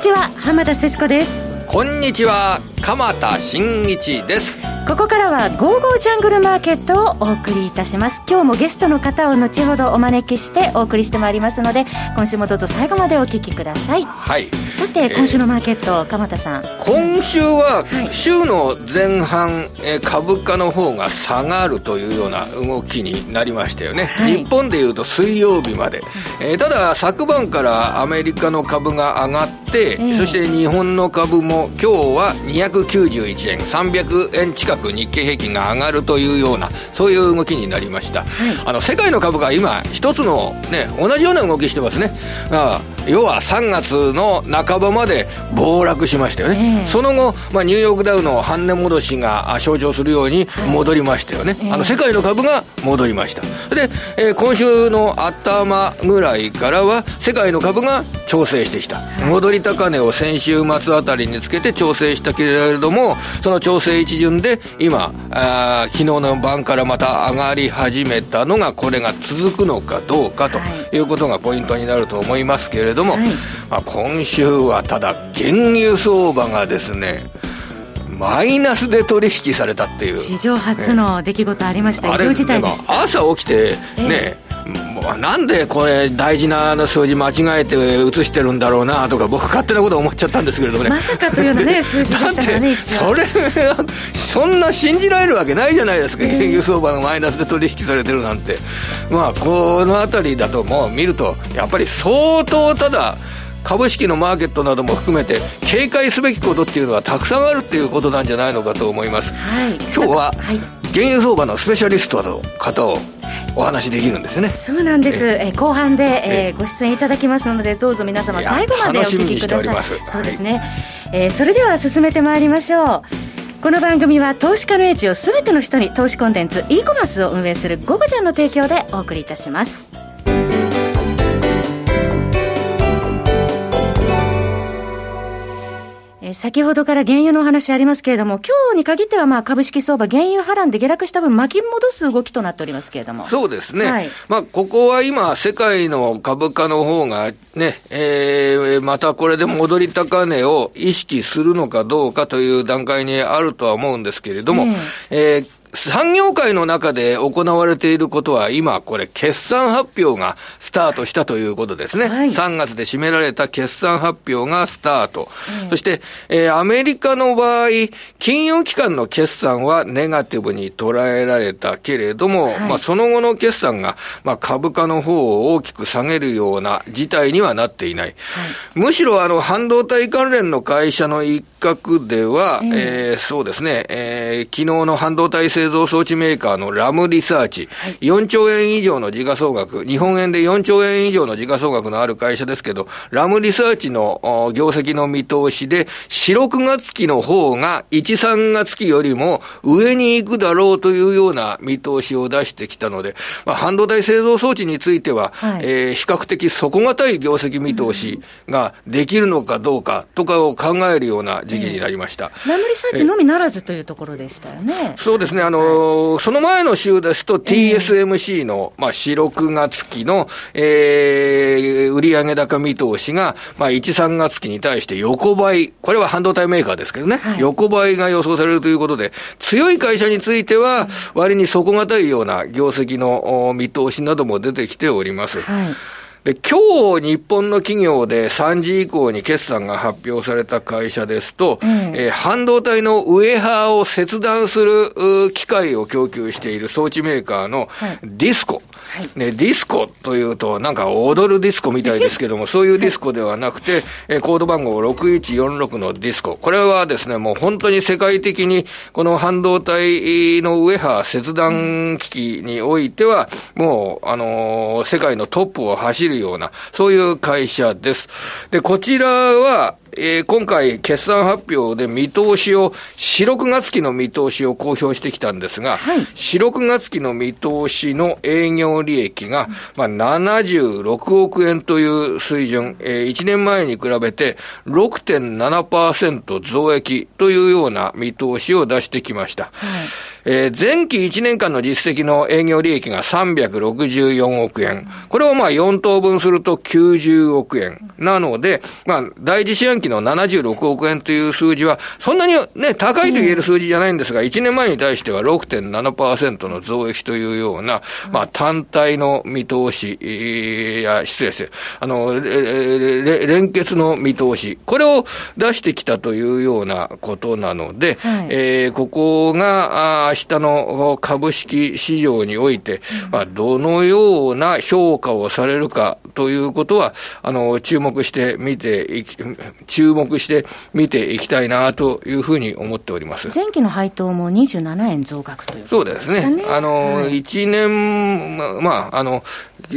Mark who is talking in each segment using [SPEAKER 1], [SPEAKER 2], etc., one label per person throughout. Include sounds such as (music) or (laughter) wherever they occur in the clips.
[SPEAKER 1] ちは浜田節子です。
[SPEAKER 2] こんにちは鎌田新一です。
[SPEAKER 1] ここからは「ゴーゴージャングルマーケット」をお送りいたします。今日もゲストの方を後ほどお招きしてお送りしてまいりますので今週もどうぞ最後までお聞きください。
[SPEAKER 2] はい。
[SPEAKER 1] さて今週のマーケット、鎌田さん。
[SPEAKER 2] 今週は週の前半、えー株価の方が下がるというような動きになりましたよね、
[SPEAKER 1] はい。
[SPEAKER 2] 日本でいうと水曜日まで、えーただ昨晩からアメリカの株が上がって、
[SPEAKER 1] ええ。
[SPEAKER 2] そして日本の株も今日は291円300円近く日経平均が上がるというようなそういう動きになりました、あの世界の株が今一つのね同じような動きしてますね。ああ要は3月の半ばまで暴落しましたよね、
[SPEAKER 1] ええ。
[SPEAKER 2] その後、まあ、ニューヨークダウの半値戻しがあ象徴するように戻りましたよね、
[SPEAKER 1] ええ。
[SPEAKER 2] あの世界の株が戻りました。で、えー今週の頭ぐらいからは世界の株が調整してきた、戻り高値を先週末あたりにつけて調整したけれどもその調整一巡で今あー昨日の晩からまた上がり始めたのがこれが続くのかどうかと
[SPEAKER 1] はい。
[SPEAKER 2] いうことがポイントになると思いますけれども、
[SPEAKER 1] はい。
[SPEAKER 2] まあ、今週はただ原油相場がですねマイナスで取引されたっていう。
[SPEAKER 1] 史上初の出来事ありました、
[SPEAKER 2] あれ
[SPEAKER 1] で
[SPEAKER 2] 朝起きてね、もうなんでこれ大事な数字間違えて写してるんだろうなとか僕勝手なこと思っちゃったんですけれどもね。
[SPEAKER 1] まさかというようなね (laughs) 数字でしたか
[SPEAKER 2] それそんな信じられるわけないじゃないですか、原油相場がマイナスで取引されてるなんて。まあこの辺りだともう見るとやっぱり相当ただ株式のマーケットなども含めて警戒すべきことっていうのはたくさんあるっていうことなんじゃないのかと思います、
[SPEAKER 1] はい。
[SPEAKER 2] 今日は
[SPEAKER 1] はい
[SPEAKER 2] 原油相場のスペシャリストの方をお話しできるんですよね。
[SPEAKER 1] そうなんです、えー後半で、え
[SPEAKER 2] え
[SPEAKER 1] ーご出演いただきますのでどうぞ皆様最後までお聞きください。そうですね、えーそれでは進めてまいりましょう。この番組は投資家の英知をすべての人に投資コンテンツ e コマースを運営する「ゴゴジャン」の提供でお送りいたしますえー先ほどから原油のお話ありますけれども、今日に限ってはまあ株式相場、原油波乱で下落した分、巻き戻す動きとなっておりますけれども。
[SPEAKER 2] そうですね。
[SPEAKER 1] はい
[SPEAKER 2] まあ、ここは今、世界の株価の方がね、えー、またこれで戻り高値を意識するのかどうかという段階にあるとは思うんですけれども、えー産業界の中で行われていることは今これ決算発表がスタートしたということですね。
[SPEAKER 1] はい
[SPEAKER 2] 3月で占められた決算発表がスタート。そして、えーアメリカの場合、金融機関の決算はネガティブに捉えられたけれども、
[SPEAKER 1] はい
[SPEAKER 2] まあその後の決算が、まあ株価の方を大きく下げるような事態にはなっていない。むしろあの半導体関連の会社の一角では、えーそうですね、えー昨日の半導体製造装置メーカーのラムリサーチ、4兆円以上の時価総額、日本円で4兆円以上の時価総額のある会社ですけど、ラムリサーチのお業績の見通しで、4、6月期の方が1、3月期よりも上に行くだろうというような見通しを出してきたので、まあ、半導体製造装置については、
[SPEAKER 1] はい。
[SPEAKER 2] えー比較的底堅い業績見通しができるのかどうかとかを考えるような時期になりました。
[SPEAKER 1] ラムリサーチのみならずというところでしたよね。
[SPEAKER 2] そうですね、あのーその前の週ですと TSMC の、まあ、4、6月期の、えー、売上高見通しが、まあ、1、3月期に対して横ばい、これは半導体メーカーですけどね、
[SPEAKER 1] はい。
[SPEAKER 2] 横ばいが予想されるということで、強い会社については、割に底堅いような業績のお見通しなども出てきております。
[SPEAKER 1] はい。
[SPEAKER 2] で、今日日本の企業で3時以降に決算が発表された会社ですと、
[SPEAKER 1] うん
[SPEAKER 2] えー半導体のウエハーを切断する機械を供給している装置メーカーの
[SPEAKER 1] はい
[SPEAKER 2] ディスコ。
[SPEAKER 1] はい
[SPEAKER 2] ね、ディスコというとなんか踊るディスコみたいですけども、そういうディスコではなくて、えーコード番号6146のディスコ。これはですね、もう本当に世界的にこの半導体のウエハー切断機器においては、もう、あのー世界のトップを走るような、そういう会社です。で、こちらは、えー今回決算発表で見通しを、4、6月期の見通しを公表してきたんですが、
[SPEAKER 1] はい
[SPEAKER 2] 4、6月期の見通しの営業利益が、まあ、76億円という水準、え1年前に比べて6.7%増益というような見通しを出してきました。えー前期1年間の実績の営業利益が364億円。これをまあ4等分すると90億円。なので、まあ、第一四半前期の76億円という数字は、そんなにね、高いと言える数字じゃないんですが、1年前に対しては6.7%の増益というような、まあ、単体の見通し、や、失礼して、あの、連結の見通し、これを出してきたというようなことなので、はい、えー、ここが、あ明日の株式市場において、まあ、どのような評価をされるかということは、あの、注目して見ていき、注目して見ていきたいなというふうに思っております。
[SPEAKER 1] 前期の配当も27円増額という
[SPEAKER 2] ことですね。そうですね。あの、はい、1年、まあ、あの、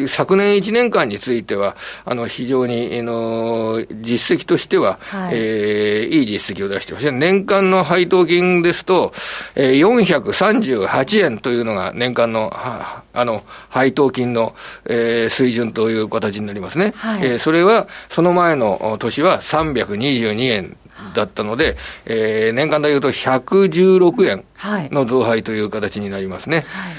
[SPEAKER 2] 昨年1年間については、あの、非常に、あの、実績としては、はい、えー、いい実績を出してます。年間の配当金ですと、えー、438円というのが年間の、はあの、配当金の、えー、水準という形になりますね。はい、えー、それは、その前の年は322円だったので、えー、年間でいうと116円の増配という形になりますね。はい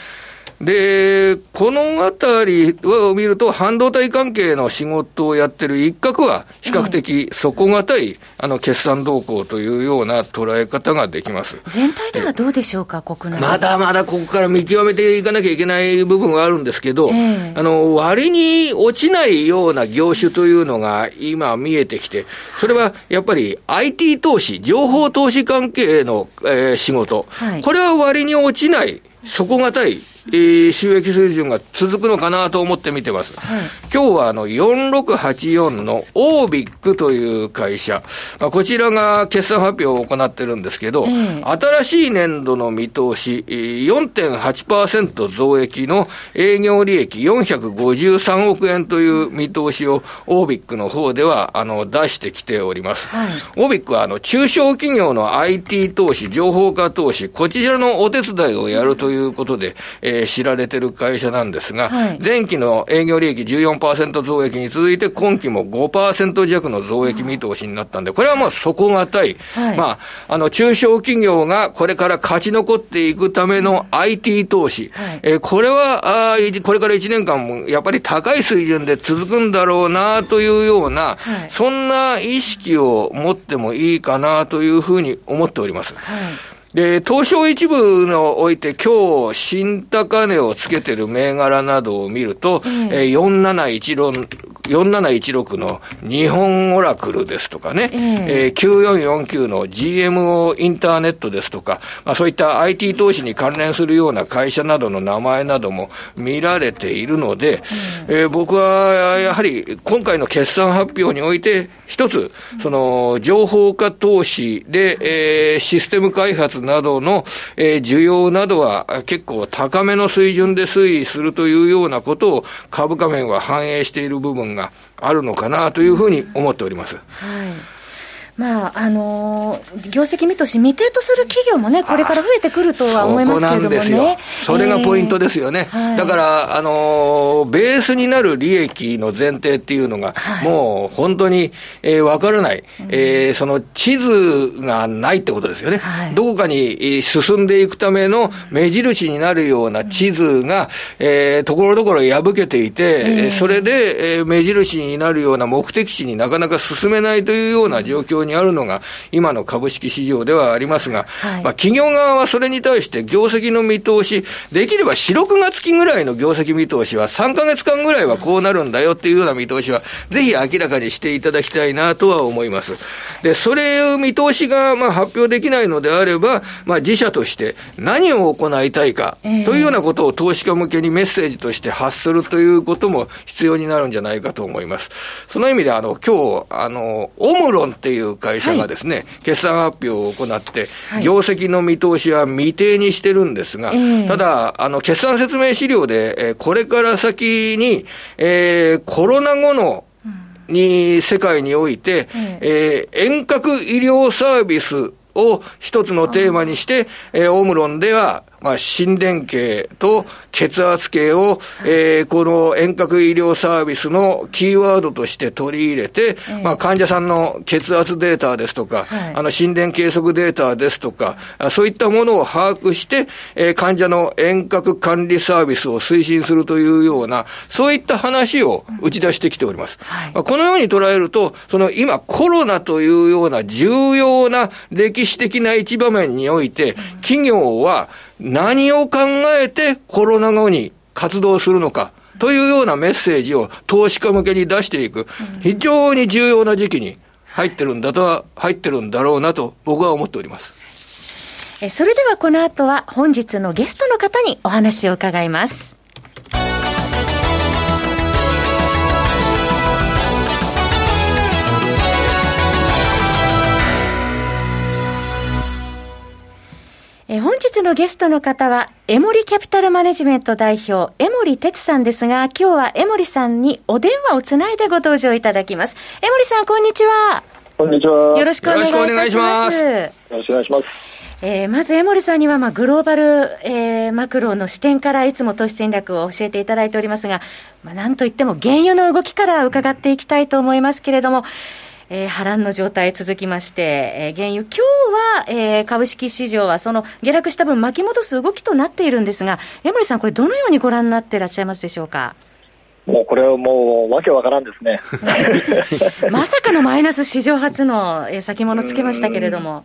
[SPEAKER 2] で、このあたりを見ると、半導体関係の仕事をやってる一角は、比較的底堅い、あの、決算動向というような捉え方ができます。
[SPEAKER 1] 全体ではどうでしょうか、国内。
[SPEAKER 2] まだまだここから見極めていかなきゃいけない部分はあるんですけど、えー、あの、割に落ちないような業種というのが今見えてきて、それはやっぱり IT 投資、情報投資関係の、えー、仕事、はい、これは割に落ちない、底堅いえー、収益水準が続くのかなと思って見てます。はい、今日はあの4684のオービックという会社、まあ、こちらが決算発表を行ってるんですけど、えー、新しい年度の見通し、4.8%増益の営業利益453億円という見通しをオービックの方ではあの出してきております。はい、オービックはあの中小企業の IT 投資、情報化投資、こちらのお手伝いをやるということで、えーえー、知られてる会社なんですが、はい、前期の営業利益14%増益に続いて、今期も5%弱の増益見通しになったんで、これはもう底堅い、はい、まあ、あの、中小企業がこれから勝ち残っていくための IT 投資、はい、えー、これは、あこれから1年間もやっぱり高い水準で続くんだろうなというような、はい、そんな意識を持ってもいいかなというふうに思っております。はいで、東証一部のおいて今日新高値をつけてる銘柄などを見ると、うん、えー、4716 4716の日本オラクルですとかね、えー、えー、9449の GMO インターネットですとか、まあそういった IT 投資に関連するような会社などの名前なども見られているので、うん、えー、僕はやはり今回の決算発表において、一つ、その、情報化投資で、えー、システム開発などの、えー、需要などは結構高めの水準で推移するというようなことを株価面は反映している部分があるのかなというふうに思っております。はい
[SPEAKER 1] まああのー、業績見通し未定とする企業もね、これから増えてくるとは思いますけれどもね。
[SPEAKER 2] それがポイントですよね。えーはい、だから、あのー、ベースになる利益の前提っていうのが、はい、もう本当に、えー、わからない、うん、えー、その地図がないってことですよね。はい、どこかに進んでいくための目印になるような地図が、えー、ところどころ破けていて、えー、それで、えー、目印になるような目的地になかなか進めないというような状況にあるのが、今の株式市場ではありますが、はい、まあ、企業側はそれに対して業績の見通し、できれば4、6月期ぐらいの業績見通しは、3か月間ぐらいはこうなるんだよっていうような見通しは、ぜひ明らかにしていただきたいなとは思います。で、それを見通しが、まあ、発表できないのであれば、まあ、自社として何を行いたいか、というようなことを投資家向けにメッセージとして発するということも必要になるんじゃないかと思います。その意味で、あの、今日、あの、オムロンっていう会社がですね、はい、決算発表を行って、業績の見通しは未定にしてるんですが、ただ、あの、決算説明資料で、えー、これから先に、えー、コロナ後のに、世界において、えー、遠隔医療サービスを一つのテーマにして、えー、オムロンでは、まあ、心電計と血圧計を、えー、この遠隔医療サービスのキーワードとして取り入れて、まあ、患者さんの血圧データですとか、あの心電計測データですとか、そういったものを把握して、えー、患者の遠隔管理サービスを推進するというような、そういった話を打ち出してきております。まあ、このように捉えると、その今コロナというような重要な歴史的な一場面において、企業は何を考えてコロナ後に活動するのか。というようなメッセージを投資家向けに出していく、非常に重要な時期に入ってるんだとは、入ってるんだろうなと僕は思っております。
[SPEAKER 1] それではこの後は本日のゲストの方にお話を伺います。え本日のゲストの方は、エモリキャピタルマネジメント代表、江森哲さんですが、今日は江森さんにお電話をつないでご登場いただきます。江森さん、こんにちは。
[SPEAKER 3] こんにちは。
[SPEAKER 1] よろしくお願いします。
[SPEAKER 3] よろしくお願いします。
[SPEAKER 1] えー、まず江森さんには、まあ、グローバル、えー、マクロの視点からいつも投資戦略を教えていただいておりますが、まあ、なんといっても原油の動きから伺っていきたいと思いますけれども、えー、波乱の状態続きまして、えー、原油、今日は、えー、株式市場はその下落した分巻き戻す動きとなっているんですが、江森さん、これどのようにご覧になっていらっしゃいますでしょうか？
[SPEAKER 3] もうこれはもう、わけわからんですね。(laughs)
[SPEAKER 1] まさかのマイナス史上初の先物つけましたけれども。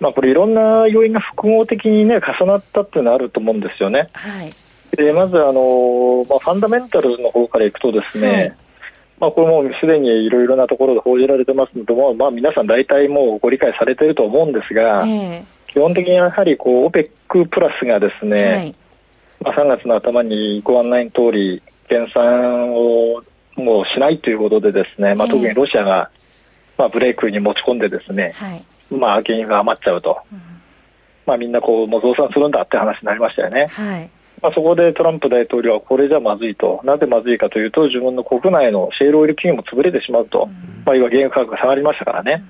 [SPEAKER 3] まあ、これ、いろんな要因が複合的に、ね、重なったっていうのはあると思うんですよね。はい、でまずあの、まあ、ファンダメンタルズの方からいくとですね、はいまあ、これもすでにいろいろなところで報じられてますので、まあ、皆さん大体もうご理解されていると思うんですが、えー、基本的にやはりこう OPEC プラスがですね、はい、まあ、3月の頭にご案内の通り、減産をもうしないということでですね、まあ、特にロシアが、まあ、ブレイクに持ち込んでですね、はい、まあ、原油が余っちゃうと、うん、まあ、みんなこうもう増産するんだって話になりましたよね。はいまあ、そこでトランプ大統領はこれじゃまずいと、なぜまずいかというと、自分の国内のシェールオイル企業も潰れてしまうと、まあ、いわゆる原油価格が下がりましたからね、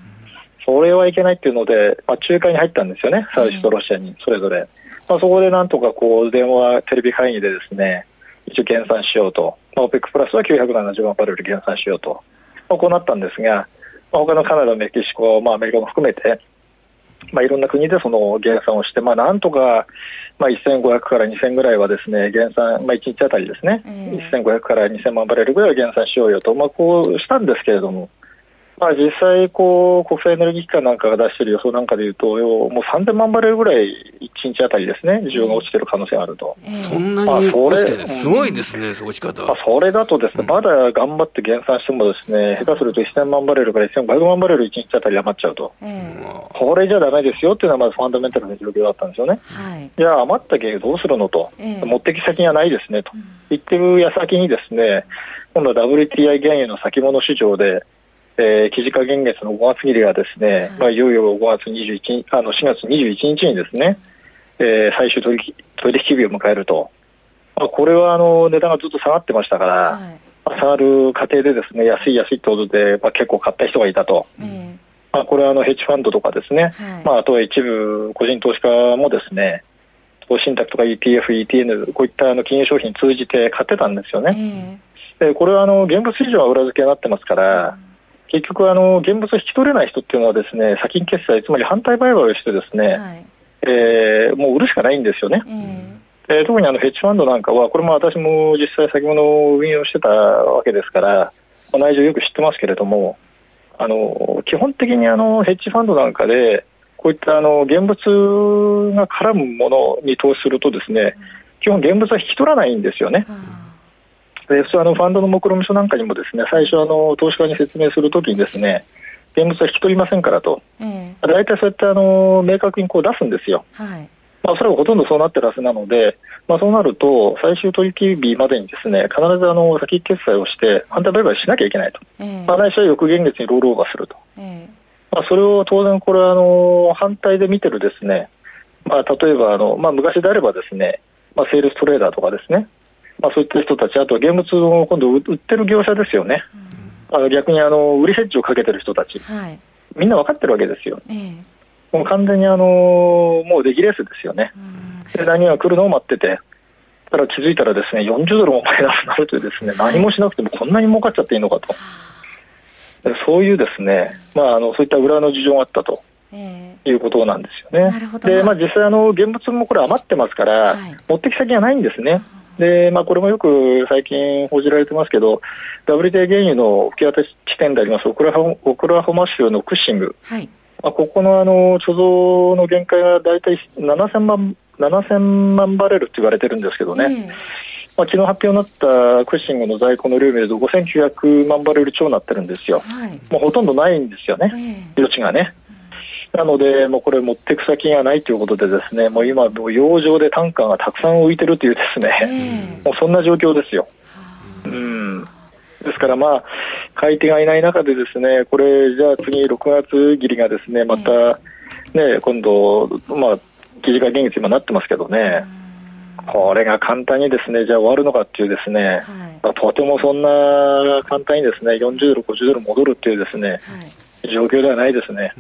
[SPEAKER 3] それはいけないっていうので、まあ、仲介に入ったんですよね、サウジとロシアにそれぞれ。まあ、そこでなんとかこう電話、テレビ会議でですね一応減産しようと、まあ、OPEC プラスは970万バレル減産しようと、まあ、こうなったんですが、まあ、他のカナダ、メキシコ、まあ、アメリカも含めて、まあ、いろんな国でその減産をして、まあ、なんとか、まあ、1500から2000ぐらいはですね減産、まあ、1日あたりですね、えー、1500から2000万バレルぐらいは減産しようよと、まあ、こうしたんですけれども、まあ、実際こう、国際エネルギー機関なんかが出している予想なんかでいうと、もう3000万バレルぐらい、1日あたりですね、需要が落ちてる可能性があると。
[SPEAKER 2] えー、そんなに落ちてる、すごいですね、落ち方。
[SPEAKER 3] まあ、それだとですね、まだ頑張って減産してもですね、下手すると1000万バレルから1500万バレル1日あたり余っちゃうと。えー、これじゃだめですよっていうのはまずファンダメンタルな状況だったんですよね。はい、じゃあ余った原油どうするのと、えー、持ってき先がないですねと、言ってる矢先にですね、今度は WTI 原油の先物市場で、えー、記事化現月の5月切りがですね、まあ、いよいよ5月21あの4月21日にですね、えー、最終取引取引日を迎えると、まあ、これはあの値段がずっと下がってましたから、はい、まあ、下がる過程でですね安い安いってことで、まあ、結構買った人がいたと。うんまあ、これはあのヘッジファンドとかですね、はい、まあ、あとは一部個人投資家もですね、信託とか ETF、ETN、こういったあの金融商品通じて買ってたんですよね。えー、でこれはあの現物市場は裏付けになってますから、うん。結局あの、現物を引き取れない人っていうのはですね先金決済、つまり反対売買をしてですね、はい、えー、もう売るしかないんですよね。えー、特にあのヘッジファンドなんかは、これも私も実際、先物を運用してたわけですから、内情よく知ってますけれども、あの基本的にあのヘッジファンドなんかで、こういったあの現物が絡むものに投資すると、ですね基本、現物は引き取らないんですよね。うんで普通あのファンドの目論見書なんかにもですね最初あの投資家に説明するときにですね現物は引き取りませんからと、えー、大体そうやってあの明確にこう出すんですよ。はい。まあ、それはほとんどそうなってるはずなので、まあ、そうなると、最終取引日までにですね必ずあの先決済をして、反対売買しなきゃいけないと、えー、まあ、来週は翌現月にロールオーバーすると、えー、まあ、それを当然、これはあの反対で見てるですね、まあ、例えばあの、まあ、昔であればですね、まあ、セールストレーダーとかですね、まあ、そういった人たち、あと現物を今度売ってる業者ですよね、うん、あの逆にあの売りヘッジをかけてる人たち、はい、みんな分かってるわけですよ、えー、もう完全にあのもう出来レースですよね。で何が来るのを待ってて、ただ気づいたらですね、40ドルもマイナスになるというですね、何もしなくてもこんなに儲かっちゃっていいのかと。そういうですね、まあ、あのそういった裏の事情があったと。いうことなんですよね。で、まあ、実際あの、現物もこれ余ってますから、はい、持ってき先がないんですね。で、まあ、これもよく最近報じられてますけど、WTA 原油の吹き渡し地点でありますオクラホオクラホマ州のクッシング、はい、まあ、ここのあの貯蔵の限界が大体7000万 ,7000 万バレルって言われてるんですけどね。えーまあ、昨日発表になったクッシングの在庫の量を見ると5900万バレル超になってるんですよ、はい、もうほとんどないんですよね、えー、余地がね。なので、もうこれ、持っていく先がないということで、ですねもう今、もう洋上で単価がたくさん浮いてるという、ですね、えー、もうそんな状況ですよ。うん。ですから、まあ、買い手がいない中で、ですねこれ、じゃあ次、6月切りがですねまた、ね、今度、まあ、記事が現実今なってますけどね。これが簡単にですねじゃあ終わるのかっていうですね、はい、とてもそんな簡単にですね40ドル、50ドル戻るっていうですね、はい、状況ではないですね。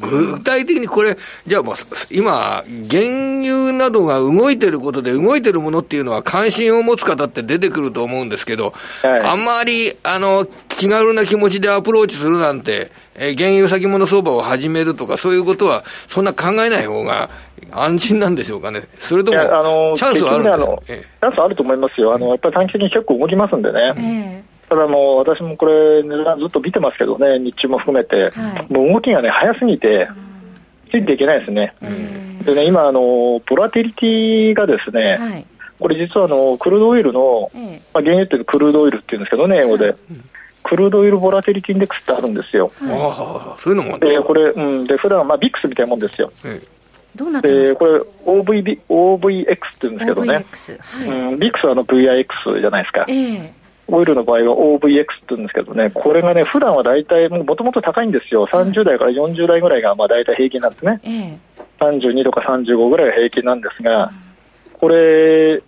[SPEAKER 2] 具体的にこれ、じゃあもう今、原油などが動いてることで、動いてるものっていうのは関心を持つ方って出てくると思うんですけど、はい、あんまりあの気軽な気持ちでアプローチするなんて、え原油先物相場を始めるとか、そういうことは、そんな考えない方が安心なんでしょうかね、それとも、あのチャンスはあるんですか、ね、
[SPEAKER 3] チャンスあると思いますよ、あのやっぱり短期的に結構動きますんでね。ただもう私もこれ、値段ずっと見てますけどね、日中も含めて、はい、もう動きがね、早すぎて、ついていけないですね。でね、今あの、ボラティリティがですね、はい、これ実はあのクルードオイルの、まあ、原油っていうクルードオイルっていうんですけどね、英語で。クルードオイルボラティリティインデックスってあるんですよ。
[SPEAKER 2] はい、そういうのも
[SPEAKER 3] でこれ、うん、で普段まあビックスみたいなもんですよ。
[SPEAKER 1] どうなってます
[SPEAKER 3] これ OVB OVX って言うんですけどね、はい。うん、ビックスはあの VIX じゃないですか、えー、オイルの場合は OVX って言うんですけどね、これがね、普段は大体、もともと高いんですよ、30代から40代ぐらいがまあ大体平均なんですね、ええ、32とか35ぐらいが平均なんですが、これ、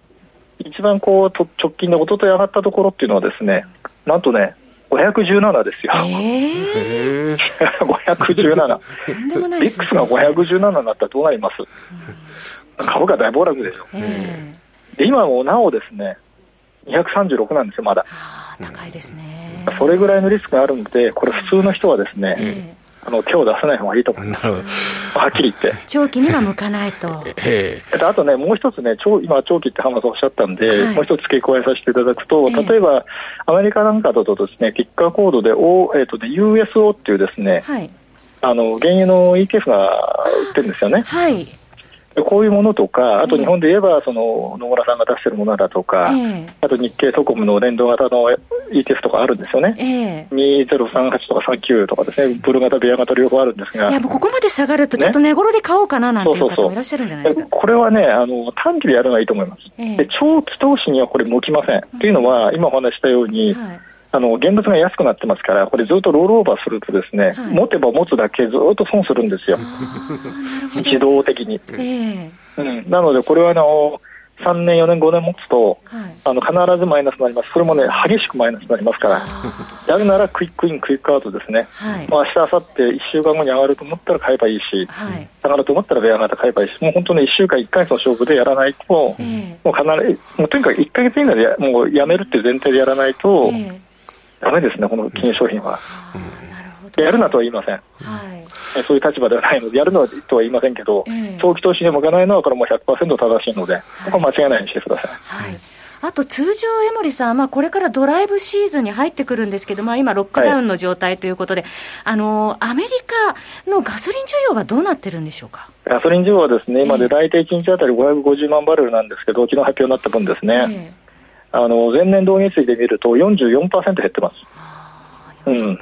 [SPEAKER 3] 一番こう直近で一昨日上がったところっていうのはですね、なんとね、517ですよ。えー、(laughs) 517。ビックスが517になったらどうなります、株価大暴落でしょ。えー、で今もなおですね、236なんですよ、まだ。
[SPEAKER 1] 高いですね。
[SPEAKER 3] それぐらいのリスクがあるので、これ普通の人はですね、えー、あの手を出さない方がいいと思います。(laughs) はっきり言って。
[SPEAKER 1] 長期には向かないと。(laughs)
[SPEAKER 3] えー、あとね、もう一つね、今、長期って浜田さんおっしゃったんで、はい、もう一つ付け加えさせていただくと、例えば、アメリカなんかだとですね、キッカーコードで、O えーとね、USO っていうですね、はい、あの原油の ETF が売ってるんですよね。はいこういうものとか、あと日本で言えば、その野村さんが出しているものだとか、えー、あと日経ソコムの連動型の ETF とかあるんですよね、えー、2038とか39とかですね、ブル型、ベア型両方あるんですが、
[SPEAKER 1] いやもうここまで下がると、ちょっと値頃で買おうかななんていう方もいらっしゃるんじゃないですか、
[SPEAKER 3] これはねあの、短期でやるのがいいと思います、えー、で長期投資にはこれ、向きません。というのは、今お話したように、はいあの現物が安くなってますから、これずっとロールオーバーすると、ですね、はい、持てば持つだけずっと損するんですよ、自動的に。えー、うん、なので、これはあの3年、4年、5年持つと、はい、あの必ずマイナスになります、それもね、激しくマイナスになりますから、やるなら quick in、quick out ですね、はい。まあ明日明後日1週間後に上がると思ったら買えばいいし、はい、下がると思ったらベア型買えばいいし、もう本当に1週間、1か月の勝負でやらないと、えー、もう必ず、もうとにかく1か月以内でもうやめるっていう前提でやらないと、えーだめですね、この金融商品は。やるなとは言いません、はい、そういう立場ではないので、やるのとは言いませんけど、えー、長期投資に向かないのは、これも100%正しいので、ここは間違いないようにしてください。はい。
[SPEAKER 1] あと通常、江森さん、まあ、これからドライブシーズンに入ってくるんですけど、まあ、今、ロックダウンの状態ということで、はい、あのアメリカのガソリン需要はどうなってるんでしょうか？
[SPEAKER 3] ガソリン需要はですね、今で大体1日あたり550万バレルなんですけど、昨日発表になった分ですね。えーあの前年同月比で見ると44%減ってます。うん、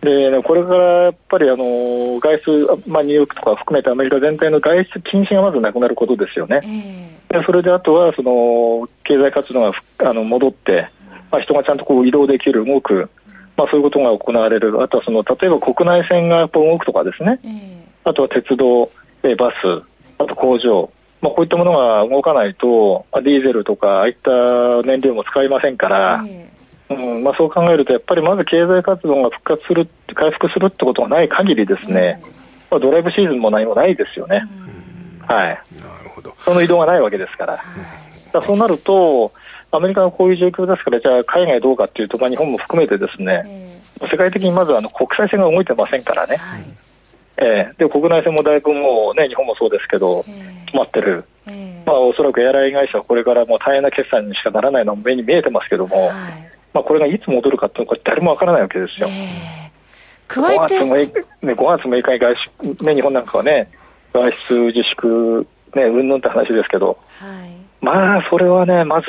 [SPEAKER 3] でこれからやっぱりあの外出、まあ、ニューヨークとか含めてアメリカ全体の外出禁止がまずなくなることですよね、えー、でそれであとはその経済活動があの戻って、まあ、人がちゃんとこう移動できる、動く、まあ、そういうことが行われる、あとはその例えば国内線が動くとかですね、えー、あとは鉄道、バス、あと工場、まあ、こういったものが動かないと、ディーゼルとか、ああいった燃料も使いませんから、うんまあ、そう考えると、やっぱりまず経済活動が復活する、回復するってことがない限りですね、まあ、ドライブシーズンも何もないですよね。はい。なるほど。その移動がないわけですから。だそうなると、アメリカがこういう状況ですから、じゃあ海外どうかっていうと、まあ、日本も含めてですね、えー、世界的にまずあの国際線が動いてませんからね。はいえー、で国内線もだいぶもうね、日本もそうですけど、止まってる、えー、まあ、おそらくエアライン会社はこれからもう大変な決算にしかならないのも目に見えてますけども、はい、まあ、これがいつ戻るかっていうのは、誰もわからないわけですよ。えー、加えて？5月 ,6 日、ね、5月6日に外出、ね、日本なんかはね、外出自粛、ね、うんぬんって話ですけど、はい、まあ、それはね、まず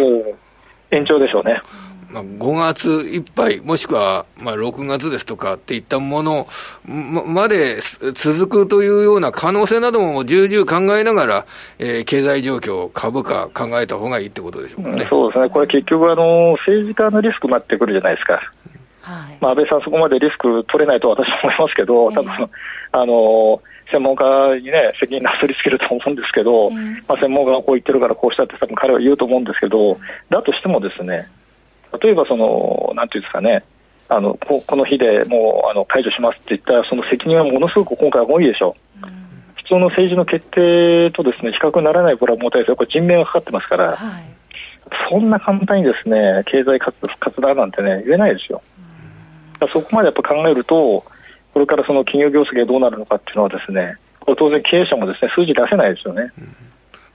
[SPEAKER 3] 延長でしょうね。
[SPEAKER 2] まあ、5月いっぱい、もしくはまあ6月ですとかっていったものまで続くというような可能性なども重々考えながら、えー、経済状況、株価、考えた方がいいってことでしょうかね、
[SPEAKER 3] うん、そうですね、これ結局あの、政治家のリスクになってくるじゃないですか。はい。まあ、安倍さん、そこまでリスク取れないと私は思いますけど、多分、えー、あの専門家にね、責任なすりつけると思うんですけど、えー、まあ、専門家がこう言ってるからこうしたって多分彼は言うと思うんですけど、だとしてもですね、例えばその、なんていうんですかね、あのここの日でもうあの解除しますって言ったら、その責任はものすごく今回は重いでしょう。うん、普通の政治の決定とですね比較にならないこれは重たいですよ、これ人命がかかってますから、はい、そんな簡単にですね経済活活動なんてね、言えないですよ。うん、そこまでやっぱ考えると、これからその企業業績がどうなるのかっていうのはですね、これ当然経営者もですね数字出せないですよね。うん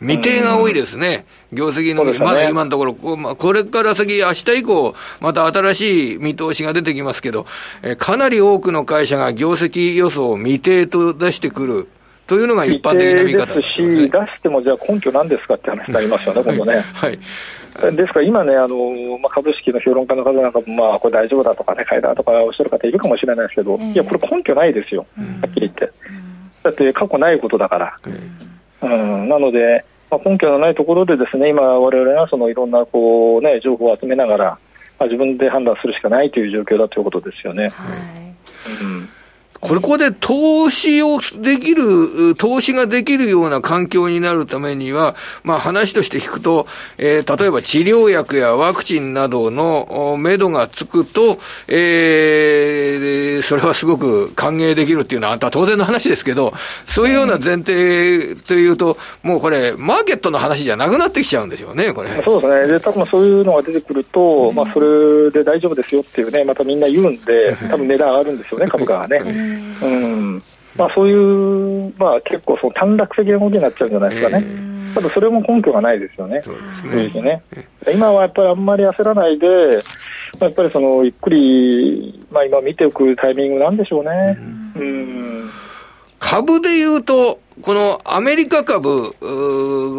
[SPEAKER 2] 未定が多いですね。業績の、ね、まだ今のところ、これから先、明日以降、また新しい見通しが出てきますけど、えかなり多くの会社が業績予想を未定と出してくる。というのが一般的な見方
[SPEAKER 3] ですし、出してもじゃあ根拠なんですかって話になりますよね、今度ね。はい。ですから今ね、あのまあ、株式の評論家の方なんかも、まあ、これ大丈夫だとかね、買いだとかおっしゃる方いるかもしれないですけど、いや、これ根拠ないですよ、はっきり言って。だって過去ないことだから。うん、うんなので、まあ、根拠のないところでですね今、我々がそのいろんなこう、ね、情報を集めながら、まあ、自分で判断するしかないという状況だということですよね。はい
[SPEAKER 2] これこで投資をできる、投資ができるような環境になるためには、まあ話として聞くと、えー、例えば治療薬やワクチンなどの目処がつくと、えー、それはすごく歓迎できるっていうのは、当然の話ですけど、そういうような前提というと、もうこれ、マーケットの話じゃなくなってきちゃうんでしょうね、これ。
[SPEAKER 3] そうですね。で、多分そういうのが出てくると、まあそれで大丈夫ですよっていうね、またみんな言うんで、多分値段上がるんですよね、株価がね。うん。まあ、そういう、まあ、結構その短絡的な動きになっちゃうんじゃないですかね。ただそれも根拠がないですよね、そうですね。ね。今はやっぱりあんまり焦らないで、やっぱりそのゆっくり、まあ、今見ておくタイミングなんでしょうね。うん、うん。
[SPEAKER 2] 株で言うと、このアメリカ株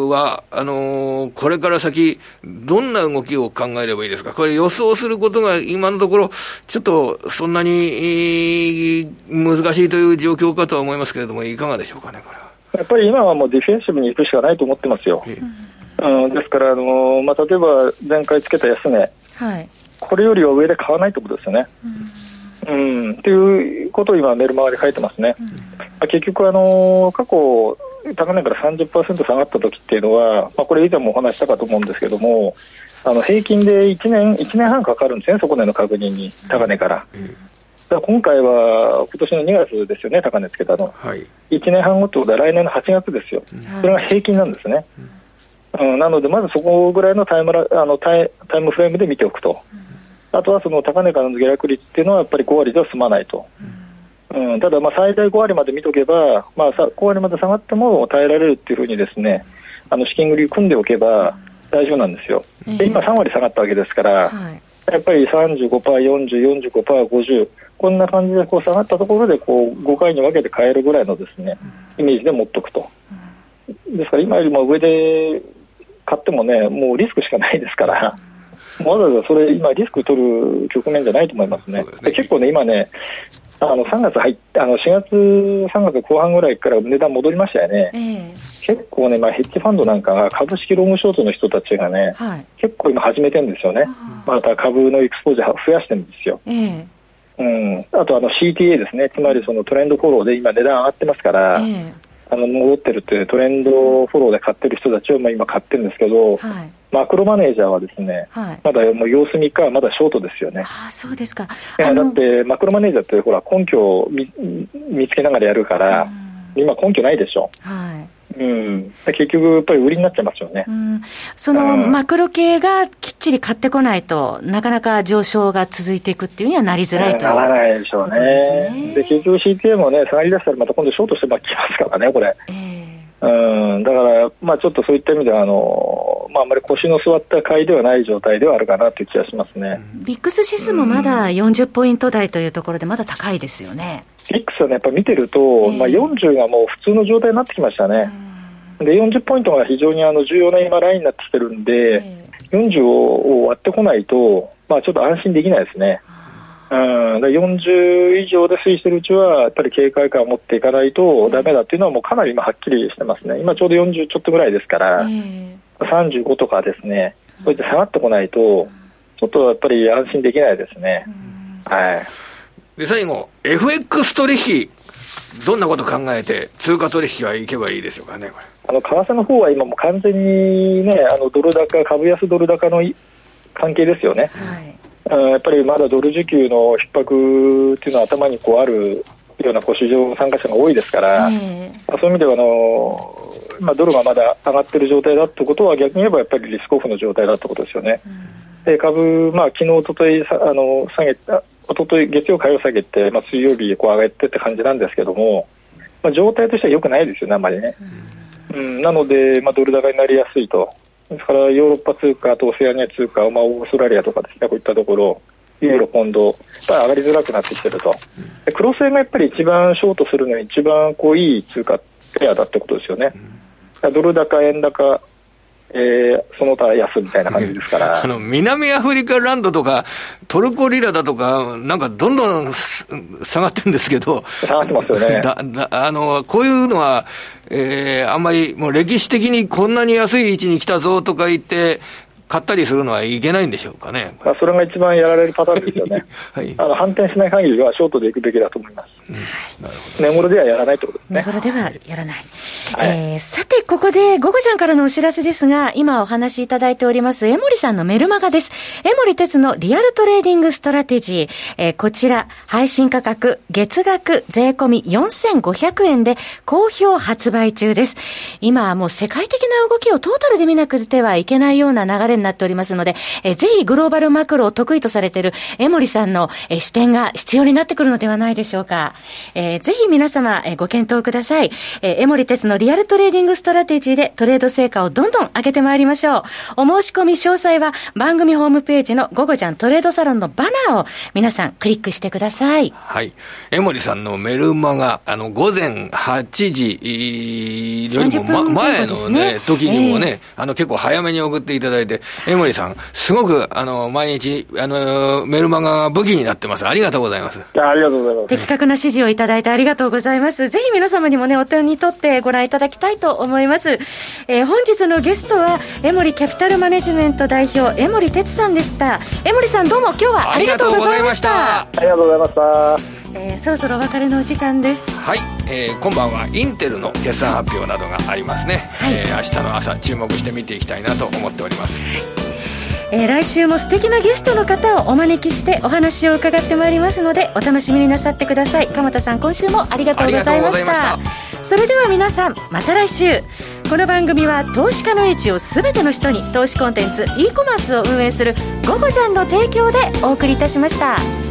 [SPEAKER 2] は、あのー、これから先、どんな動きを考えればいいですか？これ予想することが今のところ、ちょっとそんなに難しいという状況かとは思いますけれども、いかがでしょうかね、これは。
[SPEAKER 3] やっぱり今はもうディフェンシブに行くしかないと思ってますよ。うん、ですから、あのー、まあ、例えば前回つけた安値、はい、これよりは上で買わないということですよね。うんうん、っていうことを今、メルマガで書いてますね。うん、結局、あの過去、高値から30%下がった時っていうのは、まあ、これ以前もお話したかと思うんですけども、あの平均で1年 ,1 年半かかるんですね、底値の確認に、高値から。うん、から今回は今年の2月ですよね、高値つけたの、はい、1年半後ってことは来年の8月ですよ、それが平均なんですね。うん、なので、まずそこぐらいのタイムラあのタイタイムフレームで見ておくと。あとはその高値からの下落率っていうのはやっぱり5割では済まないと。うん、ただ、最大5割まで見とけば、まあ、5割まで下がっても耐えられるっていうふうにですねあの資金繰り組んでおけば大丈夫なんですよ。で今、3割下がったわけですから、はい、やっぱり35%、40、45%、50、こんな感じでこう下がったところでこう5回に分けて買えるぐらいのですねイメージで持っておくと。ですから今よりも上で買ってもね、もうリスクしかないですから。わざわざそれ、今、リスク取る局面じゃないと思いますね。すね。結構ね、今ね、あの3月入っあの4月、3月後半ぐらいから値段戻りましたよね、えー、結構ね、まあ、ヘッジファンドなんかが株式ロングショートの人たちがね、はい、結構今始めてるんですよね、また株のエクスポージャー増やしてるんですよ。えーうん、あとあの CTA ですね、つまりそのトレンドフォローで今、値段上がってますから、えー、あの戻ってるってトレンドフォローで買ってる人たちをまあ今買ってるんですけど、はい、マクロマネージャーはですね、はい、まだもう様子見かまだショートですよね。
[SPEAKER 1] あそうですか。
[SPEAKER 3] いやだってマクロマネージャーってほら根拠を見見つけながらやるから、今根拠ないでしょ。はい。う、結局、やっぱり売りになっちゃいますよね。うん、
[SPEAKER 1] そのマクロ系がきっちり買ってこないと、なかなか上昇が続いていくっていうにはなりづらいという、
[SPEAKER 3] ならないでしょうね。で、結局 CTA もね、下がり出したらまた今度ショートしてきますからね、これ。えーうん、だから、まあ、ちょっとそういった意味ではあの、まあ、あまり腰の座った買いではない状態ではあるかなという気がしますね。
[SPEAKER 1] ビックス指数もまだ40ポイント台というところで、まだ高いですよね。
[SPEAKER 3] ビックスはね、やっぱ見てると、えー、まあ、40がもう普通の状態になってきましたね。で40ポイントが非常にあの重要な今、ラインになってきてるんで、えー、40を割ってこないと、まあ、ちょっと安心できないですね。うん、40以上で推移しているうちは、やっぱり警戒感を持っていかないとだめだっていうのは、もうかなり今、はっきりしてますね、今ちょうど40ちょっとぐらいですから、えー、35とかですね、そうやって下がってこないと、ちょっとやっぱり安心できないですね。はい、
[SPEAKER 2] で最後、FX 取引、どんなこと考えて、通貨取引はいけばいいでしょうかね、
[SPEAKER 3] あの為替の方は今、も完全にね、あのドル高、株安ドル高の関係ですよね。はいやっぱりまだドル需給の逼迫っていうのは頭にこうあるようなこう市場参加者が多いですから、えー、そういう意味ではあの、まあ、ドルがまだ上がっている状態だということは逆に言えばやっぱりリスクオフの状態だということですよね。うん、で株、まあ、昨日おとといあの下げたおととい月曜火曜下げて、まあ、水曜日こう上げてって感じなんですけども、まあ、状態としては良くないですよね、あまりね。うん、うん、なので、まあ、ドル高になりやすいと。ですからヨーロッパ通貨とオセアニア通貨、まあ、オーストラリアとかですね、こういったところ、ユーロ、ポンド、やっぱり上がりづらくなってきてると、で黒線がやっぱり一番ショートするのに一番こういい通貨ペアだってことですよね。ドル高、円高、えー、その他安みたいな感じですから。(laughs)
[SPEAKER 2] あの、南アフリカランドとか、トルコリラだとか、なんかどんどん下がってるんですけど。
[SPEAKER 3] 下がってますよね。(laughs) だ
[SPEAKER 2] だあの、こういうのは、えー、あんまりもう歴史的にこんなに安い位置に来たぞとか言って、買ったりするのはいけないんでしょうかね。
[SPEAKER 3] まあ、それが一番やられるパターンですよね。(laughs) はい、あの反転しない限りはショートでいくべきだと思います。うん、なるほど、値頃ではやらないということですね。
[SPEAKER 1] 値頃ではやらない。はい、えー、さて、ここで、ゴゴジャンからのお知らせですが、今お話しいただいております、江守さんのメルマガです。江守哲のリアルトレーディングストラテジー。えー、こちら、配信価格、月額税込み4500円で好評発売中です。今はもう世界的な動きをトータルで見なくてはいけないような流れになっておりますので、えー、ぜひグローバルマクロを得意とされている江守さんの、えー、視点が必要になってくるのではないでしょうか。えー、ぜひ皆様、えー、ご検討ください。えー、江守哲のリアルトレーディングストラテジーでトレード成果をどんどん上げてまいりましょう。お申し込み詳細は番組ホームページのゴゴジャントレードサロンのバナーを皆さんクリックしてください。
[SPEAKER 2] はい。江森さんのメルマが、あの、午前8時よりも、ま、前のね、時にもね、えー、あの、結構早めに送っていただいて、江森さん、すごく、あの、毎日、あの、メルマガが武器になってます。ありがとうございます。
[SPEAKER 3] ありがとうございます。
[SPEAKER 1] 的確な指示をいただいてありがとうございます。ぜひ皆様にもね、お手に取ってご覧いただきたいと思います。えー、本日のゲストは、江森キャピタルマネジメント代表、江森哲さんでした。江森さんどうも今日はありがとうございました。
[SPEAKER 3] ありがとうございました。
[SPEAKER 1] えー、そろそろお別れのお時間です。
[SPEAKER 2] はい、えー、今晩はインテルの決算発表などがありますね、はい、えー、明日の朝注目して見ていきたいなと思っております、
[SPEAKER 1] えー、来週も素敵なゲストの方をお招きしてお話を伺ってまいりますのでお楽しみになさってください。鎌田さん今週もありがとうございました。それでは皆さんまた来週。この番組は投資家の位置を全ての人に投資コンテンツ e コマースを運営する「ゴゴジャン」の提供でお送りいたしました。